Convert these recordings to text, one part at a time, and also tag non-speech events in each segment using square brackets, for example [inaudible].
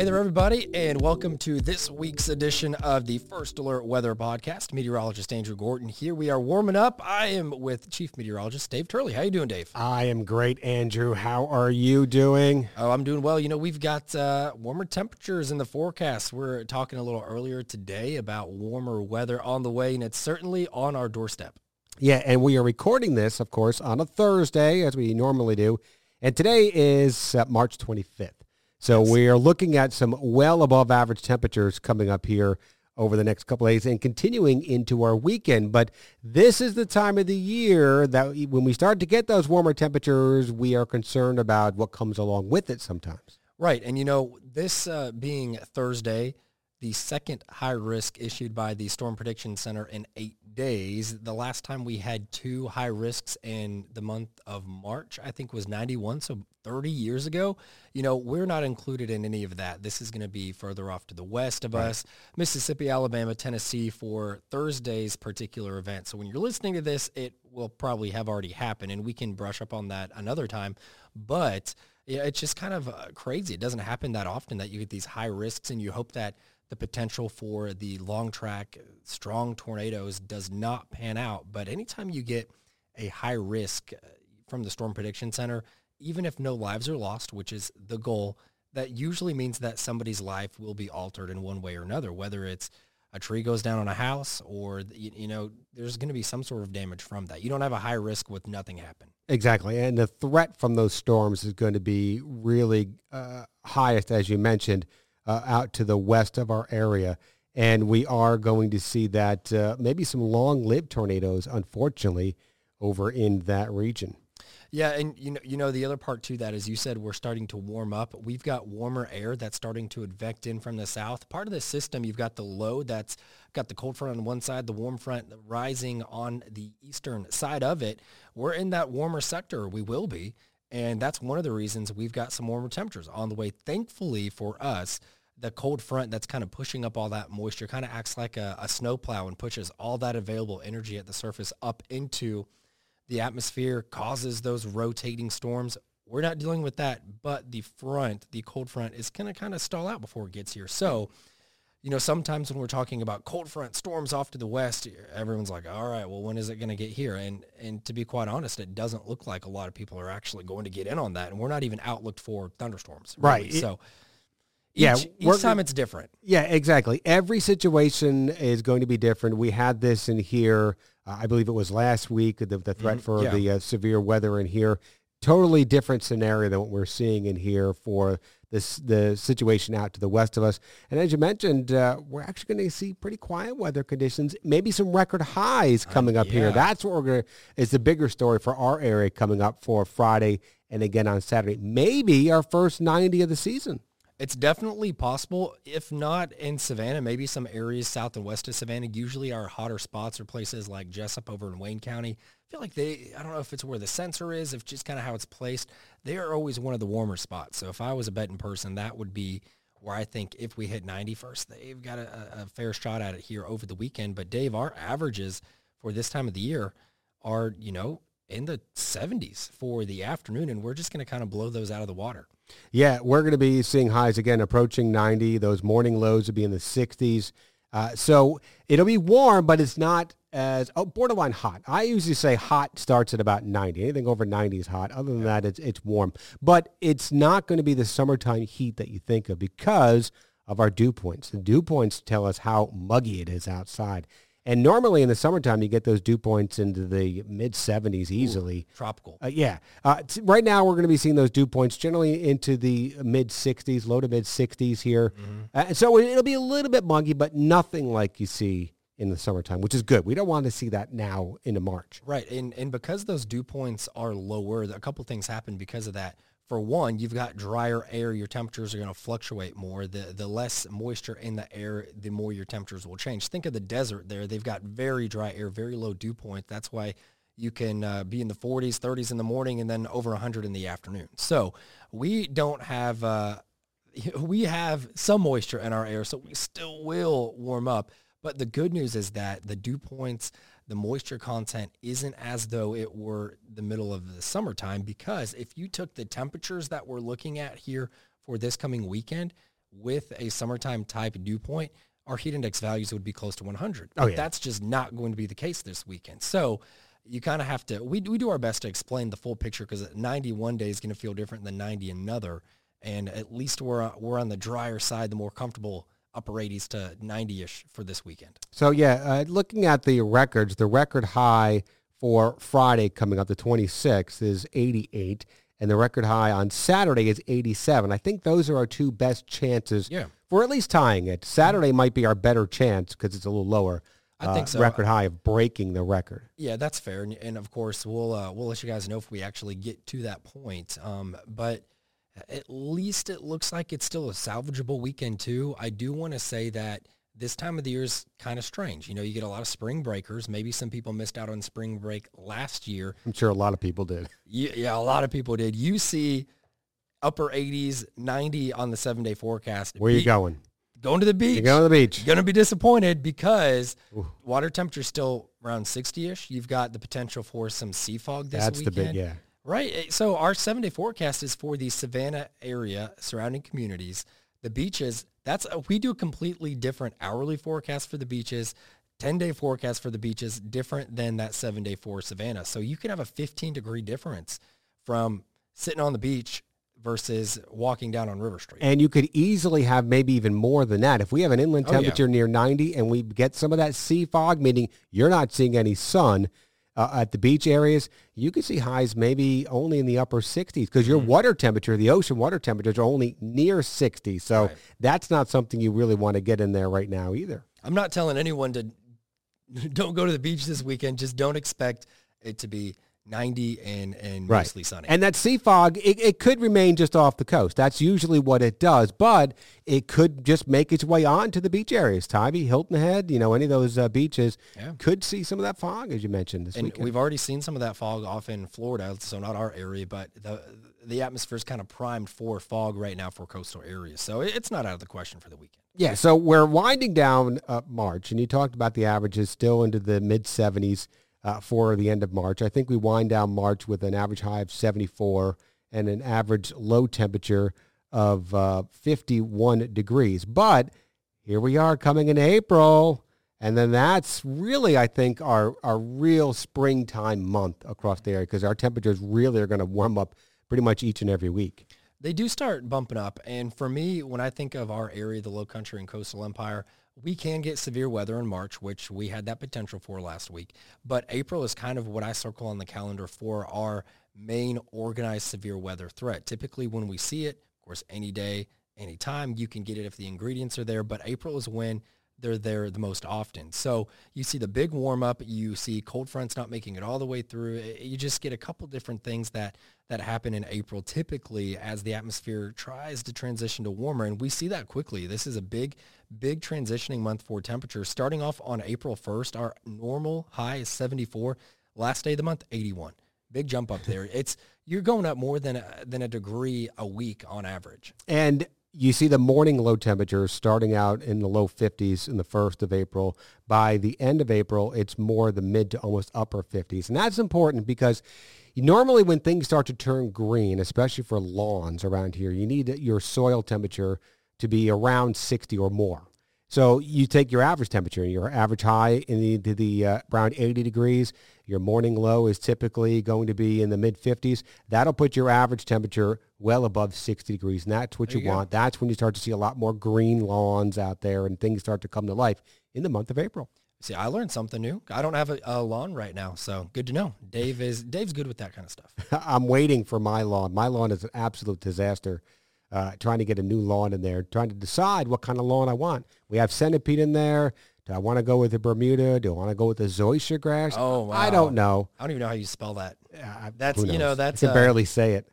Hey there, everybody, and welcome to this week's edition of the First Alert Weather Podcast. Meteorologist Andrew Gordon here. We are warming up. I am with Chief Meteorologist Dave Turley. How you doing, Dave? I am great, Andrew. How are you doing? Oh, I'm doing well. You know, we've got uh, warmer temperatures in the forecast. We're talking a little earlier today about warmer weather on the way, and it's certainly on our doorstep. Yeah, and we are recording this, of course, on a Thursday, as we normally do. And today is uh, March 25th. So we are looking at some well above average temperatures coming up here over the next couple days and continuing into our weekend. But this is the time of the year that when we start to get those warmer temperatures, we are concerned about what comes along with it sometimes. Right. And, you know, this uh, being Thursday, the second high risk issued by the Storm Prediction Center in eight days. The last time we had two high risks in the month of March, I think was 91, so 30 years ago. You know, we're not included in any of that. This is going to be further off to the west of right. us, Mississippi, Alabama, Tennessee for Thursday's particular event. So when you're listening to this, it will probably have already happened, and we can brush up on that another time. But yeah, it's just kind of uh, crazy. It doesn't happen that often that you get these high risks, and you hope that the potential for the long track strong tornadoes does not pan out. But anytime you get a high risk uh, from the Storm Prediction Center, even if no lives are lost, which is the goal, that usually means that somebody's life will be altered in one way or another, whether it's a tree goes down on a house or, you, know, there's going to be some sort of damage from that. You don't have a high risk with nothing happen. Exactly. And the threat from those storms is going to be really uh, highest, as you mentioned, uh, out to the west of our area. And we are going to see that uh, maybe some long-lived tornadoes, unfortunately, over in that region. Yeah, and you know, you know the other part to that is you said we're starting to warm up. We've got warmer air that's starting to advect in from the south. Part of the system, you've got the low that's got the cold front on one side, the warm front rising on the eastern side of it. We're in that warmer sector. We will be. And that's one of the reasons we've got some warmer temperatures on the way. Thankfully for us, the cold front that's kind of pushing up all that moisture kind of acts like a, a snowplow and pushes all that available energy at the surface up into the atmosphere, causes those rotating storms. We're not dealing with that, but the front, the cold front, is going to kind of stall out before it gets here. So, you know, sometimes when we're talking about cold front storms off to the west, everyone's like, all right, well, when is it going to get here? And and to be quite honest, it doesn't look like a lot of people are actually going to get in on that. And we're not even outlooked for thunderstorms. Really. Right. So each, yeah, each time it's different. Yeah, exactly. Every situation is going to be different. We had this in here. Uh, I believe it was last week. The, the threat mm-hmm. for yeah. the uh, severe weather in here. Totally different scenario than what we're seeing in here for this the situation out to the west of us. And as you mentioned, uh, we're actually going to see pretty quiet weather conditions. Maybe some record highs uh, coming up yeah. here. That's what we're going to is the bigger story for our area coming up for Friday and again on Saturday. Maybe our first 90 of the season. It's definitely possible. If not in Savannah, maybe some areas south and west of Savannah. Usually our hotter spots are places like Jesup over in Wayne County. I feel like they, I don't know if it's where the sensor is, if just kind of how it's placed. They are always one of the warmer spots. So if I was a betting person, that would be where I think if we hit 90 first, they've got a, a fair shot at it here over the weekend. But Dave, our averages for this time of the year are, you know, in the 70s for the afternoon, and we're just going to kind of blow those out of the water. Yeah, we're going to be seeing highs again approaching 90. Those morning lows will be in the 60s. Uh, so it'll be warm, but it's not as oh, borderline hot. I usually say hot starts at about 90. Anything over 90 is hot. Other than that, it's, it's warm. But it's not going to be the summertime heat that you think of because of our dew points. The dew points tell us how muggy it is outside. And normally in the summertime, you get those dew points into the mid 70s easily. Ooh, tropical. Uh, yeah. Uh, t- right now, we're going to be seeing those dew points generally into the mid 60s, low to mid 60s here. Mm-hmm. Uh, so it'll be a little bit muggy, but nothing like you see in the summertime, which is good. We don't want to see that now into March. Right. And, and because those dew points are lower, a couple things happen because of that for one, you've got drier air. Your temperatures are going to fluctuate more. The the less moisture in the air, the more your temperatures will change. Think of the desert there. They've got very dry air, very low dew point. That's why you can uh, be in the 40s, 30s in the morning, and then over 100 in the afternoon. So we don't have uh, [laughs] we have some moisture in our air, so we still will warm up. But the good news is that the dew points the moisture content isn't as though it were the middle of the summertime because if you took the temperatures that we're looking at here for this coming weekend, with a summertime type dew point, our heat index values would be close to 100. Oh, yeah. That's just not going to be the case this weekend. So you kind of have to, we, we do our best to explain the full picture because 90 one day is going to feel different than 90 another. And at least we're, we're on the drier side, the more comfortable upper 80s to 90-ish for this weekend. So yeah, uh, looking at the records, the record high for Friday coming up, the 26th, is 88 and the record high on Saturday is 87. I think those are our two best chances yeah. for at least tying it. Saturday might be our better chance because it's a little lower. I think uh, so. Record high of breaking the record. Yeah, that's fair, and, and of course we'll uh, we'll let you guys know if we actually get to that point. Um, but at least it looks like it's still a salvageable weekend too. I do want to say that this time of the year is kind of strange. You know, you get a lot of spring breakers. Maybe some people missed out on spring break last year. I'm sure a lot of people did. [laughs] Yeah, yeah a lot of people did. You see upper 80s, 90 on the seven day forecast. Where Be- you going? Going to the beach. You're going to the beach. You're going to be disappointed because Ooh. water temperature's still around 60-ish. You've got the potential for some sea fog this That's weekend. That's the big, yeah. Right. Eh, so our seven day forecast is for the Savannah area, surrounding communities. The beaches, that's a, we do a completely different hourly forecast for the beaches. 10 day forecast for the beaches different than that seven day for Savannah. So you can have a 15 degree difference from sitting on the beach versus walking down on River Street. And you could easily have maybe even more than that. If we have an inland temperature oh, yeah. near 90 and we get some of that sea fog, meaning you're not seeing any sun, uh, at the beach areas, you can see highs maybe only in the upper 60s because your mm. water temperature, the ocean water temperatures are only near 60. So right. that's not something you really want to get in there right now either. I'm not telling anyone to [laughs] don't go to the beach this weekend. Just don't expect it to be 90 and, and right. mostly sunny. And that sea fog, it, it could remain just off the coast. That's usually what it does, but it could just make its way on to the beach areas. Tybee, Hilton Head, you know, any of those uh, beaches yeah. could see some of that fog, as you mentioned this week. and weekend. We've already seen some of that fog off in Florida, so not our area, but the the atmosphere is kind of primed for fog right now for coastal areas. So it's not out of the question for the weekend. Yeah, so we're winding down uh, March, and you talked about the averages still into the mid 70s uh, for the end of March. I think we wind down March with an average high of 74 and an average low temperature of uh, 51 degrees. But here we are coming in April. And then that's really, I think, our, our real springtime month across the area because our temperatures really are going to warm up pretty much each and every week. They do start bumping up. And for me, when I think of our area, the low country and coastal empire, we can get severe weather in March, which we had that potential for last week. But April is kind of what I circle on the calendar for our main organized severe weather threat. Typically when we see it, of course, any day, any time, you can get it if the ingredients are there. But April is when they're there the most often. So you see the big warm up, you see cold fronts not making it all the way through. You just get a couple different things that that happen in April typically as the atmosphere tries to transition to warmer and we see that quickly. This is a big big transitioning month for temperature. Starting off on April 1st, our normal high is 74. Last day of the month 81. Big jump up there. [laughs] It's you're going up more than a, than a degree a week on average. And you see the morning low temperatures starting out in the low 50s in the 1st of April. By the end of April, it's more the mid to almost upper 50s. And that's important because normally when things start to turn green, especially for lawns around here, you need your soil temperature to be around 60 or more. So you take your average temperature, your average high in the, the, the uh, around 80 degrees. Your morning low is typically going to be in the mid 50s. That'll put your average temperature well above 60 degrees, and that's what you, you want. That's when you start to see a lot more green lawns out there, and things start to come to life in the month of April. See, I learned something new. I don't have a, a, lawn right now, so good to know. Dave is Dave's good with that kind of stuff. [laughs] I'm waiting for my lawn. My lawn is an absolute disaster uh, trying to get a new lawn in there, trying to decide what kind of lawn I want. We have centipede in there. Do I want to go with the Bermuda? Do I want to go with the zoysia grass? Oh, wow. I don't know. I don't even know how you spell that. Uh, that's you know that's I can uh, barely say it.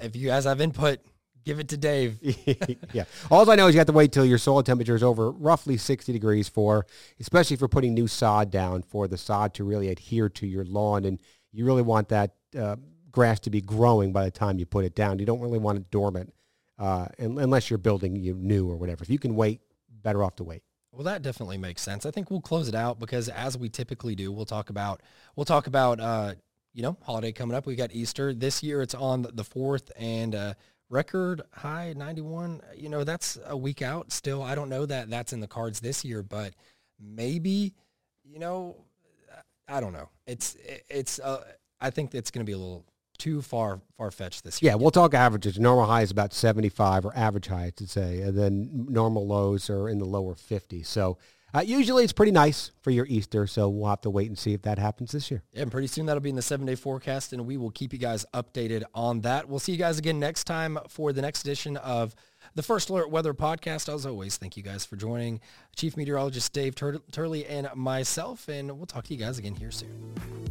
If you guys have input, give it to Dave. [laughs] yeah. All I know is you have to wait till your soil temperature is over roughly 60 degrees for, especially for putting new sod down for the sod to really adhere to your lawn. And you really want that uh, grass to be growing by the time you put it down. You don't really want it dormant uh, unless you're building you new or whatever. If you can wait, better off to wait. Well, that definitely makes sense. I think we'll close it out because as we typically do, we'll talk about we'll talk about uh, you know holiday coming up. We got Easter this year. It's on the fourth, and uh, record high 91. You know, that's a week out still. I don't know that that's in the cards this year, but maybe, you know, I don't know. It's, it's, uh, I think it's going to be a little too far far fetched this year. Yeah, we'll talk averages. Normal high is about 75 or average high, I should say. And then normal lows are in the lower 50. So uh, usually it's pretty nice for your Easter, so we'll have to wait and see if that happens this year. Yeah, and pretty soon that'll be in the seven-day forecast, and we will keep you guys updated on that. We'll see you guys again next time for the next edition of the First Alert Weather Podcast. As always, thank you guys for joining. Chief Meteorologist Dave Tur- Turley and myself, and we'll talk to you guys again here soon.